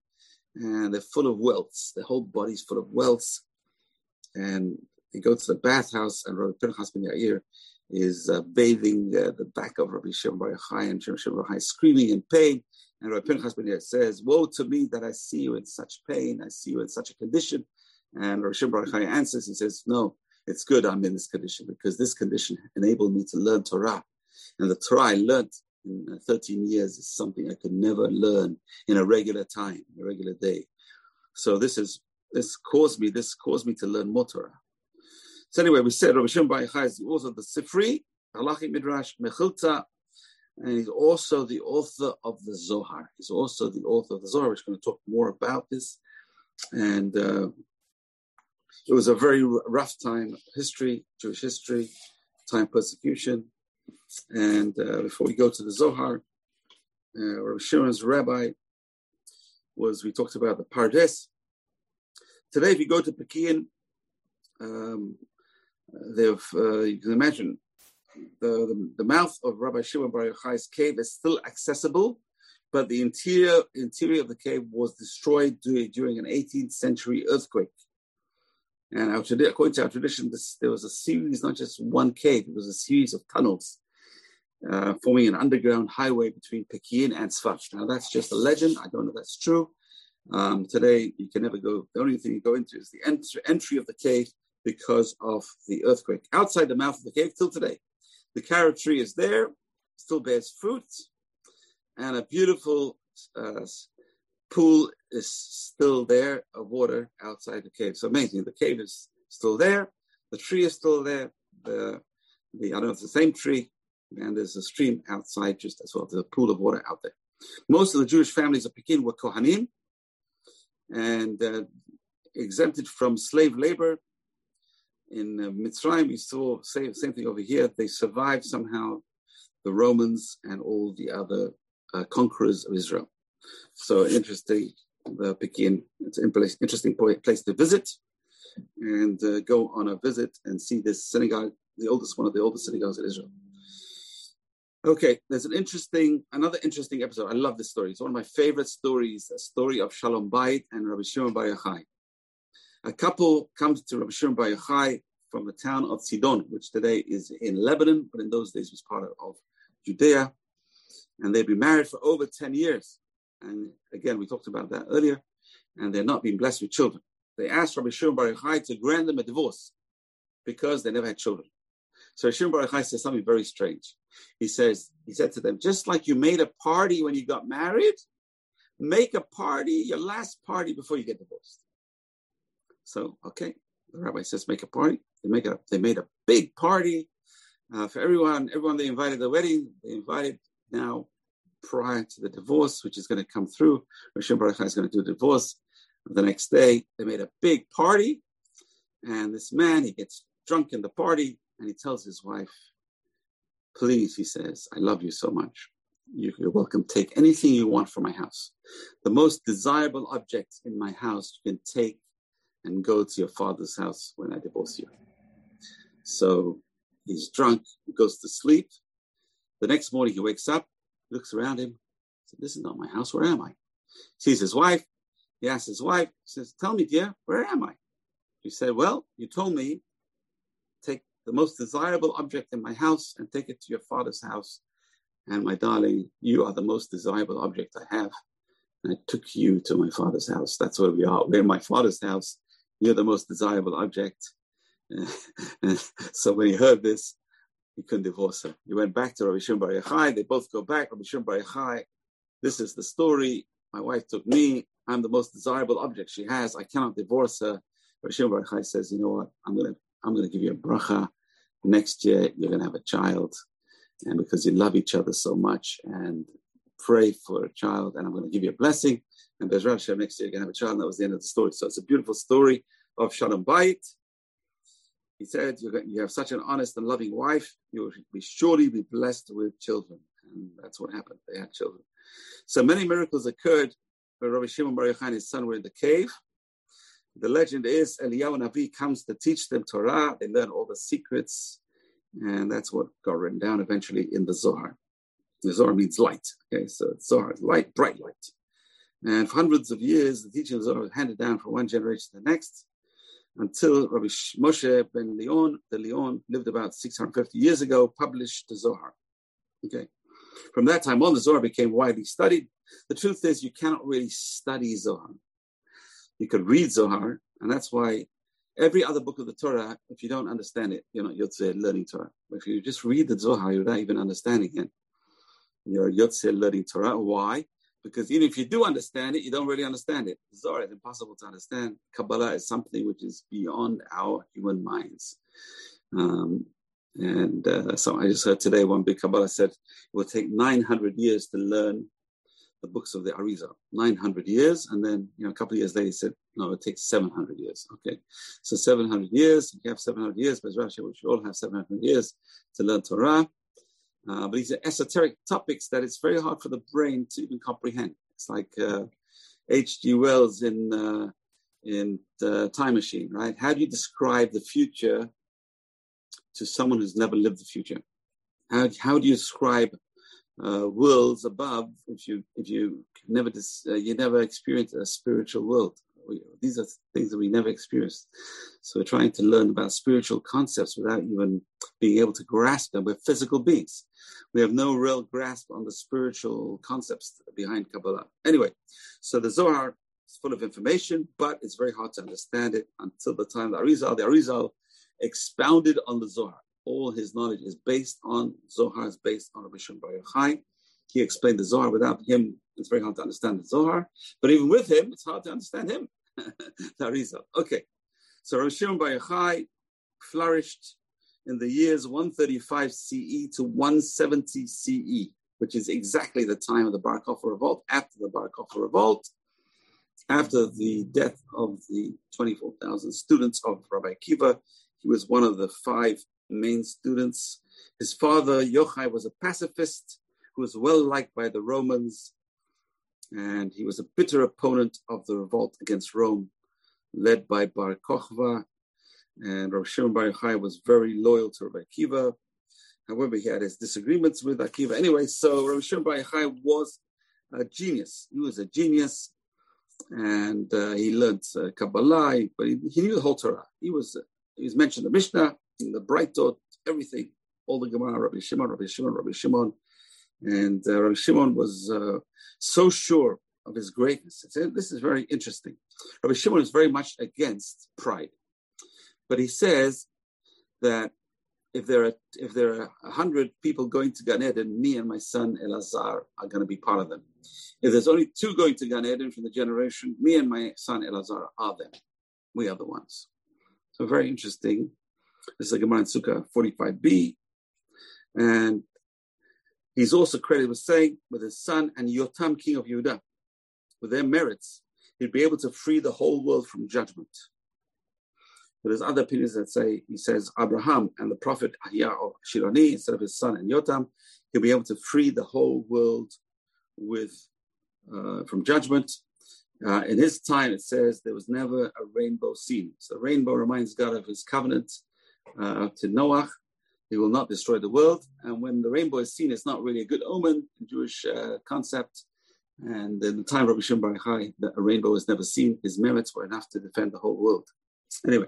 and they're full of welts. The whole body's full of welts. And they go to the bathhouse, and Rabbi Pinchas ben Yair is uh, bathing uh, the back of Rabbi Shimon Bar Yochai, and Shimon Bar Yochai screaming in pain. And Rabbi Pinchas ben says, "Woe to me that I see you in such pain! I see you in such a condition." And Rabbi Shimon Bar Yochai answers, he says, "No, it's good I'm in this condition because this condition enabled me to learn Torah, and the Torah I learned in uh, 13 years is something I could never learn in a regular time, a regular day. So this is this caused me this caused me to learn more Torah. So anyway, we said Rabbi Shimon Bar Yochai is the author of the Sifri, Halachic Midrash, Mechilta, and he's also the author of the Zohar. He's also the author of the Zohar. We're going to talk more about this. And uh, it was a very rough time, history, Jewish history, time persecution. And uh, before we go to the Zohar, uh, Rabbi Shimon's rabbi was, we talked about the Pardes. Today, if you go to Peki'in, um, they've, uh, you can imagine, the, the, the, mouth of Rabbi Shimon Bar Yochai's cave is still accessible, but the interior interior of the cave was destroyed during, during an 18th century earthquake. And our, according to our tradition, this, there was a series, not just one cave, it was a series of tunnels uh, forming an underground highway between Peki'in and Sfat. Now, that's just a legend. I don't know if that's true. Um, today, you can never go, the only thing you go into is the entry, entry of the cave because of the earthquake. Outside the mouth of the cave, till today, the carob tree is there, still bears fruit, and a beautiful uh, pool is still there of water outside the cave. So amazing. The cave is still there, the tree is still there. The, the I don't know if the same tree, and there's a stream outside just as well. There's a pool of water out there. Most of the Jewish families of Peki'in were Kohanim and uh, exempted from slave labor. In uh, Mitzrayim, we saw same, same thing over here. They survived somehow the Romans and all the other uh, conquerors of Israel. So interesting, the Peki'in. It's an interesting place to visit and uh, go on a visit and see this synagogue, the oldest one of the oldest synagogues in Israel. Okay, there's an interesting, another interesting episode. I love this story. It's one of my favorite stories, a story of Shalom Bayit and Rabbi Shimon Bar Yochai. A couple comes to Rabbi Shimon Bar Yochai from the town of Sidon, which today is in Lebanon, but in those days was part of Judea. And they've been married for over 10 years. And again, we talked about that earlier. And they're not being blessed with children. They asked Rabbi Shimon Bar Yochai to grant them a divorce because they never had children. So Shimon Bar Yochai says something very strange. He says, he said to them, just like you made a party when you got married, make a party, your last party before you get divorced. So, okay, the rabbi says, make a party. They make a, they made a big party uh, for everyone. Everyone they invited the wedding. They invited now prior to the divorce, which is going to come through. Rishon Baruch is going to do divorce. The next day, they made a big party, and this man he gets drunk in the party, and he tells his wife, "Please," he says, "I love you so much. You're welcome. Take anything you want from my house. The most desirable objects in my house you can take and go to your father's house when I divorce you." So he's drunk, he goes to sleep. The next morning he wakes up, looks around him, said, This is not my house, where am I? Sees his wife, he asks his wife, says, Tell me, dear, where am I? She said, Well, you told me, take the most desirable object in my house and take it to your father's house. And my darling, you are the most desirable object I have. And I took you to my father's house. That's where we are. We're in my father's house. You're the most desirable object. *laughs* so when he heard this, he couldn't divorce her. He went back to Rabbi Shimon Bar Yochai. They both go back. Rabbi Shimon Bar Yochai, this is the story. My wife took me. I'm the most desirable object she has. I cannot divorce her. Rabbi Shimon Bar Yochai says, you know what? I'm gonna I'm gonna give you a bracha. Next year you're gonna have a child, and because you love each other so much, and pray for a child, and I'm gonna give you a blessing. And Bezrat Hashem next year you're gonna have a child. And that was the end of the story. So it's a beautiful story of Shalom Bayit. He said, You have such an honest and loving wife, you will be surely be blessed with children. And that's what happened. They had children. So many miracles occurred when Rabbi Shimon Bar Yochai and his son were in the cave. The legend is Eliyahu Navi comes to teach them Torah. They learn all the secrets. And that's what got written down eventually in the Zohar. The Zohar means light. Okay, so Zohar light, bright light. And for hundreds of years, the teaching of Zohar was handed down from one generation to the next until Rabbi Moshe ben Leon, the Leon lived about 650 years ago, published the Zohar. Okay. From that time on, the Zohar became widely studied. The truth is, you cannot really study Zohar. You could read Zohar, and that's why every other book of the Torah, if you don't understand it, you're not Yotze learning Torah. If you just read the Zohar you're not even understanding it, you're Yotze learning Torah. Why? because even if you do understand it, you don't really understand it. Zohar is impossible to understand. Kabbalah is something which is beyond our human minds. Um, and uh, so I just heard today one big Kabbalah said it will take 900 years to learn the books of the Arizal. 900 years. And then, you know, a couple of years later, he said, no, it takes 700 years. Okay. So 700 years, you have 700 years, but Rashi, we should all have 700 years to learn Torah. Uh, but these are esoteric topics that it's very hard for the brain to even comprehend. It's like H.G. Uh, Wells in uh, in the Time Machine, right? How do you describe the future to someone who's never lived the future? How how do you describe uh, worlds above if you if you never dis, uh, you never experienced a spiritual world? These are things that we never experienced. So we're trying to learn about spiritual concepts without even being able to grasp them. We're physical beings. We have no real grasp on the spiritual concepts behind Kabbalah. Anyway, so the Zohar is full of information, but it's very hard to understand it until the time of the Arizal. The Arizal expounded on the Zohar. All his knowledge is based on Zohar, is based on Rabbi Shimon Bar Yochai. He explained the Zohar. Without him, it's very hard to understand the Zohar. But even with him, it's hard to understand him. *laughs* the Okay. So Rabbi Shimon Bar Yochai flourished in the years 135 CE to 170 CE, which is exactly the time of the Bar Kokhba revolt, after the Bar Kokhba revolt, after the death of the 24,000 students of Rabbi Akiva. He was one of the five main students. His father, Yochai, was a pacifist who was well liked by the Romans, and he was a bitter opponent of the revolt against Rome, led by Bar Kokhba, and Rav Shimon Bar Yochai was very loyal to Rabbi Akiva. However, he had his disagreements with Akiva. Anyway, so Rav Shimon Bar Yochai was a genius. He was a genius, and uh, he learned uh, Kabbalah, but he, he, knew the whole Torah. He was uh, he was mentioned the Mishnah, the Braitot, everything, all the Gemara, Rabbi Shimon, Rabbi Shimon, Rabbi Shimon, and uh, Rabbi Shimon was uh, so sure of his greatness. This is very interesting. Rabbi Shimon is very much against pride. But he says that if there are if there are a hundred people going to Gan Eden, me and my son Elazar are going to be part of them. If there's only two going to Gan Eden from the generation, me and my son Elazar are them. We are the ones. So very interesting. This is a Gemara in Sukkah 45b. And he's also credited with saying, with his son and Yotam, king of Judah, with their merits, he'd be able to free the whole world from judgment. But there's other opinions that say, he says, Abraham and the prophet Ahya of Shiloni, instead of his son and Yotam, he'll be able to free the whole world with uh, from judgment. Uh, in his time, it says there was never a rainbow seen. So rainbow reminds God of his covenant uh, to Noah. He will not destroy the world. And when the rainbow is seen, it's not really a good omen Jewish uh, concept. And in the time of Rabbi Shimon Bar Yochai, a rainbow was never seen. His merits were enough to defend the whole world. Anyway,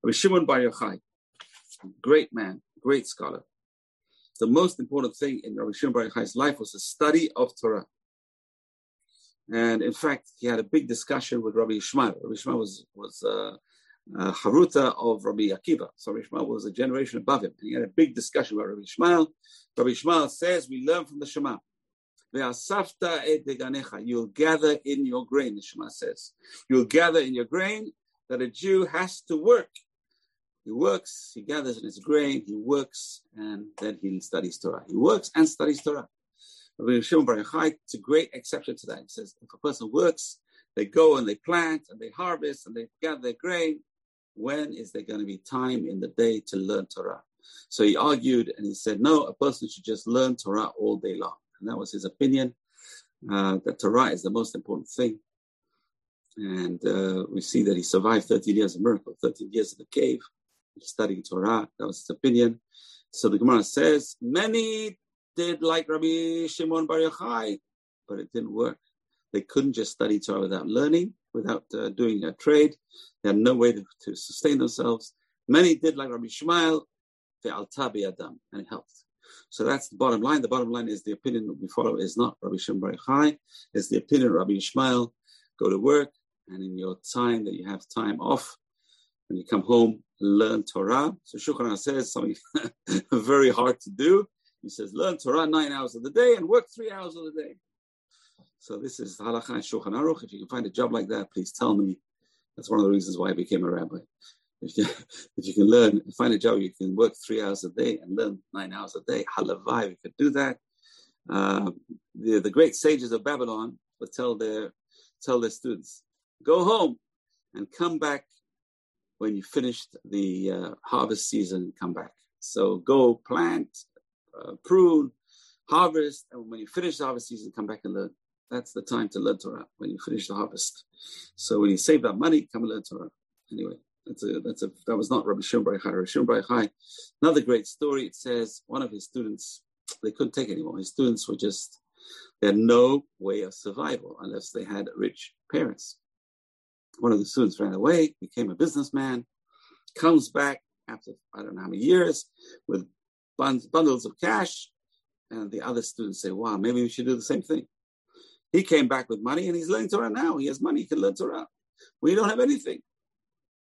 Rabbi Shimon Bar Yochai, great man, great scholar. The most important thing in Rabbi Shimon Bar Yochai's life was the study of Torah. And in fact, he had a big discussion with Rabbi Ishmael. Rabbi Ishmael was, was uh, uh, Haruta of Rabbi Akiva. So Rabbi Ishmael was a generation above him. And he had a big discussion with Rabbi Ishmael. Rabbi Ishmael says, we learn from the Shema. You'll gather in your grain, the Shema says. You'll gather in your grain that a Jew has to work. He works, he gathers in his grain, he works, and then he studies Torah. He works and studies Torah. Rabbi Shimon Bar Yochai, it's a great exception to that. He says, if a person works, they go and they plant and they harvest and they gather their grain, when is there going to be time in the day to learn Torah? So he argued and he said, no, a person should just learn Torah all day long. And that was his opinion, uh, that Torah is the most important thing. And uh, we see that he survived 13 years of miracle, 13 years in the cave, studying Torah. That was his opinion. So the Gemara says, many did like Rabbi Shimon Bar Yochai, but it didn't work. They couldn't just study Torah without learning, without uh, doing a trade. They had no way to, to sustain themselves. Many did like Rabbi Shmuel, Altabi Adam, and it helped. So that's the bottom line. The bottom line is the opinion we follow is not Rabbi Bar Yochai, it's the opinion of Rabbi Ishmael. Go to work, and in your time that you have time off, when you come home, learn Torah. So Shulchan says something *laughs* very hard to do. He says, learn Torah nine hours of the day and work three hours of the day. So this is Halacha and Shulchan Aruch. If you can find a job like that, please tell me. That's one of the reasons why I became a rabbi. If you, *laughs* if you can learn, find a job, you can work three hours a day and learn nine hours a day. Halavai, you could do that. Uh, the, the great sages of Babylon would tell their tell their students, go home and come back when you finished the uh, harvest season. Come back. So go plant, uh, prune, harvest, and when you finish the harvest season, come back and learn. That's the time to learn Torah when you finish the harvest. So when you save that money, come and learn Torah. Anyway, that's a that's a that was not Rabbi Shimon Bar Yochai. Rabbi Shimon Bar Yochai. Another great story. It says one of his students they couldn't take anymore. His students were just they had no way of survival unless they had rich parents. One of the students ran away, became a businessman, comes back after I don't know how many years with bundles of cash. And the other students say, wow, maybe we should do the same thing. He came back with money and he's learning Torah now. He has money, he can learn Torah. We don't have anything.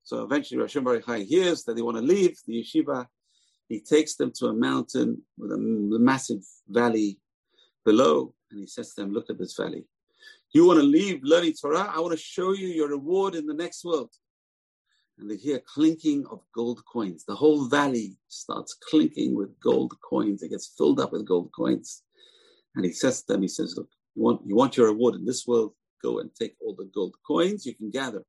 So eventually Rosh Baruch hears that they want to leave the yeshiva. He takes them to a mountain with a, a massive valley below, and he says to them, Look at this valley. You want to leave learning Torah? I want to show you your reward in the next world and they hear clinking of gold coins. The whole valley starts clinking with gold coins. It gets filled up with gold coins. And he says to them, he says, look, you want, you want your reward in this world? Go and take all the gold coins you can gather.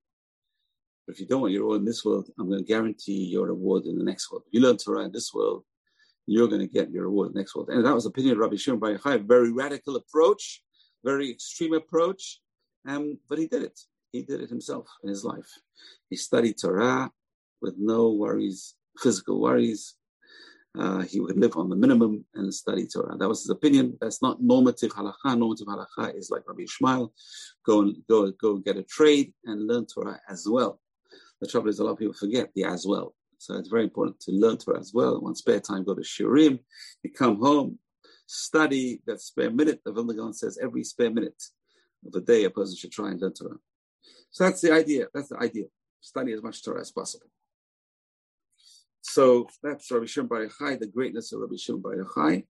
But if you don't want your reward in this world, I'm going to guarantee your reward in the next world. If you learn Torah in this world, you're going to get your reward in the next world. And that was the opinion of Rabbi Shimon Bar Yochai, very radical approach, very extreme approach. Um, but he did it. He did it himself in his life. He studied Torah with no worries, physical worries. Uh, he would live on the minimum and study Torah. That was his opinion. That's not normative halacha. Normative halacha is like Rabbi Ishmael, go and go go get a trade and learn Torah as well. The trouble is a lot of people forget the as well. So it's very important to learn Torah as well. One spare time, go to Shiurim. You come home, study that spare minute. The Vilna Gaon says every spare minute of the day a person should try and learn Torah. So that's the idea. That's the idea. Study as much Torah as possible. So that's Rabbi Shimon Bar Yochai, the greatness of Rabbi Shimon Bar Yochai.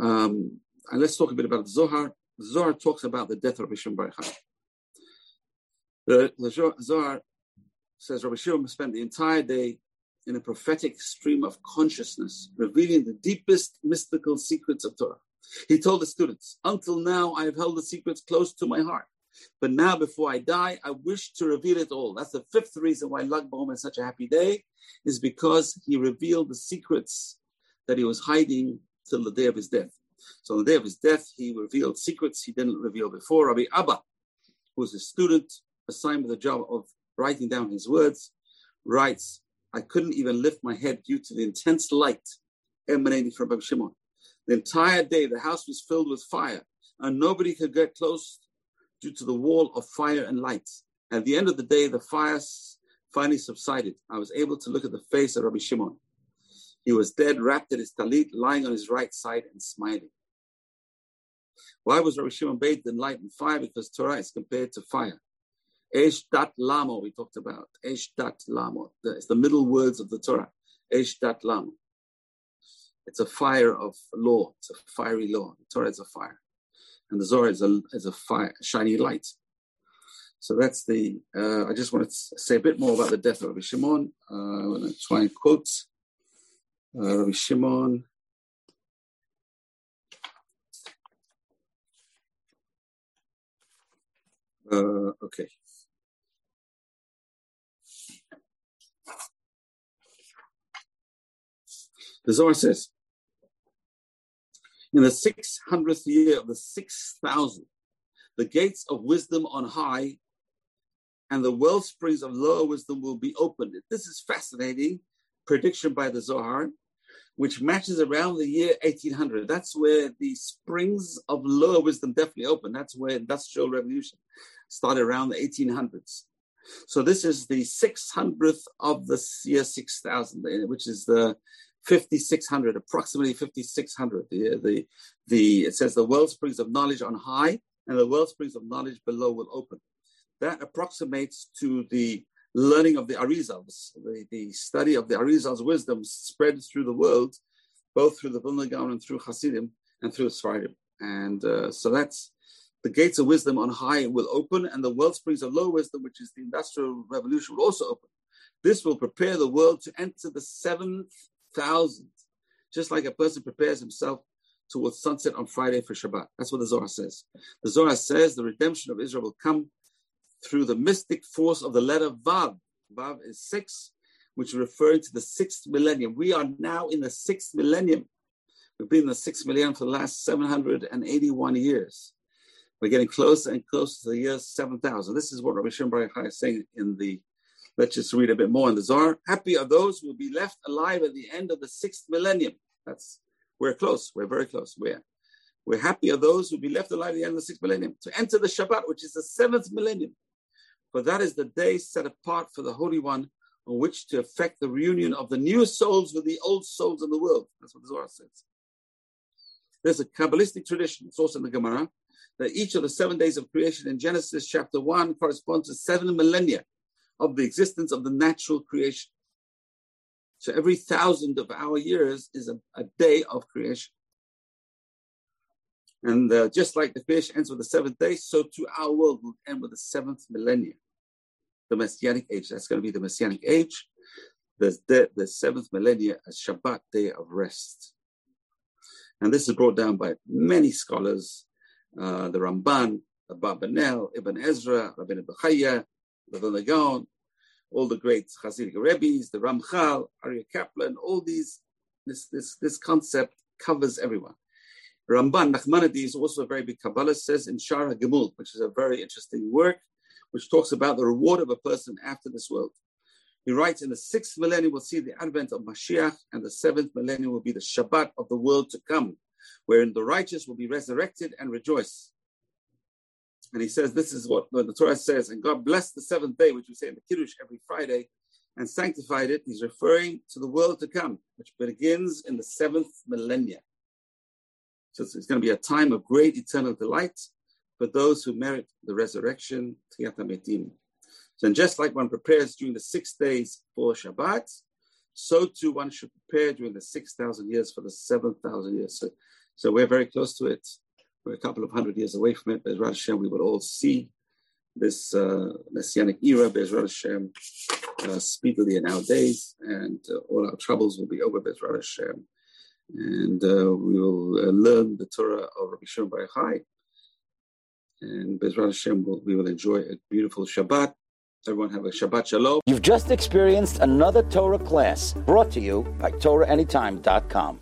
Um, and let's talk a bit about Zohar. Zohar talks about the death of Rabbi Shimon Bar Yochai. The, the Zohar says Rabbi Shimon spent the entire day in a prophetic stream of consciousness, revealing the deepest mystical secrets of Torah. He told the students, Until now, I have held the secrets close to my heart. But now, before I die, I wish to reveal it all. That's the fifth reason why Lag BaOmer is such a happy day, is because he revealed the secrets that he was hiding till the day of his death. So on the day of his death, he revealed secrets he didn't reveal before. Rabbi Abba, who was a student assigned with the job of writing down his words, writes, I couldn't even lift my head due to the intense light emanating from Rabbi Shimon. The entire day, the house was filled with fire, and nobody could get close due to the wall of fire and light. At the end of the day, the fire finally subsided. I was able to look at the face of Rabbi Shimon. He was dead, wrapped in his talit, lying on his right side and smiling. Why was Rabbi Shimon bathed in light and fire? Because Torah is compared to fire. Esh dat lamo, we talked about. Esh dat lamo. It's the middle words of the Torah. Esh dat lamo. It's a fire of law. It's a fiery law. The Torah is a fire. And the Zohar is a, is a fire, shiny light. So that's the, uh, I just want to say a bit more about the death of Rabbi Shimon. Uh, I'm going to try and quote uh, Rabbi Shimon. Uh, okay. The Zohar says, in the 600th year of the 6,000, the gates of wisdom on high and the well springs of lower wisdom will be opened. This is fascinating prediction by the Zohar, which matches around the year 1800. That's where the springs of lower wisdom definitely open. That's where industrial revolution started around the 1800s. So this is the 600th of the year 6000, eh, which is the 5600, approximately 5600. The, the, the, it says the world springs of knowledge on high and the world springs of knowledge below will open. That approximates to the learning of the Arizals, the, the study of the Arizals' wisdom spread through the world, both through the Vilna and through Hasidim and through Sfardim. And uh, so that's the gates of wisdom on high will open, and the world springs of low wisdom, which is the industrial revolution, will also open. This will prepare the world to enter the seventh thousand, just like a person prepares himself towards sunset on Friday for Shabbat. That's what the Zohar says. The Zohar says the redemption of Israel will come through the mystic force of the letter Vav. Vav is six, which referring to the sixth millennium. We are now in the sixth millennium. We've been in the sixth millennium for the last 781 years. We're getting closer and closer to the year 7000. This is what Rabbi Shimon is saying in the Let's just read a bit more in the Zohar. Happy are those who will be left alive at the end of the sixth millennium. That's we're close. We're very close. We're we're happy are those who will be left alive at the end of the sixth millennium to enter the Shabbat, which is the seventh millennium. For that is the day set apart for the Holy One on which to effect the reunion of the new souls with the old souls in the world. That's what the Zohar says. There's a Kabbalistic tradition, it's also in the Gemara, that each of the seven days of creation in Genesis chapter 1 corresponds to seven millennia of the existence of the natural creation. So every thousand of our years is a, a day of creation. And uh, just like the creation ends with the seventh day, so too our world will end with the seventh millennium, the Messianic age. That's going to be the Messianic age. There's the, the seventh millennia, a Shabbat day of rest. And this is brought down by many scholars, uh, the Ramban, Abarbanel, Ibn Ezra, Rabbi Bechaya, the Vilna Gaon, all the great Hasidic Rebbe's, the Ramchal, Aryeh Kaplan, all these, this, this, this concept covers everyone. Ramban Nachmanides is also a very big Kabbalah, says in Sha'ar HaGemul, which is a very interesting work, which talks about the reward of a person after this world. He writes, in the sixth millennium, we'll see the advent of Mashiach, and the seventh millennium will be the Shabbat of the world to come, wherein the righteous will be resurrected and rejoice. And he says, this is what the Torah says, and God blessed the seventh day, which we say in the Kiddush every Friday, and sanctified it. He's referring to the world to come, which begins in the seventh millennia. So it's, going to be a time of great eternal delight for those who merit the resurrection, So and just like one prepares during the six days for Shabbat, so too one should prepare during the 6,000 years for the 7,000 years. So, so we're very close to it. We're a couple of hundred years away from it, but Hashem, we will all see this uh, Messianic era, Bezrat Hashem, uh, speedily in our days, and uh, all our troubles will be over, Bezrat Hashem. And uh, we will uh, learn the Torah of Rabbi Shimon Bar Yochai. And Bezrat Hashem, will, we will enjoy a beautiful Shabbat. Everyone have a Shabbat Shalom.
You've just experienced another Torah class brought to you by TorahAnytime.com.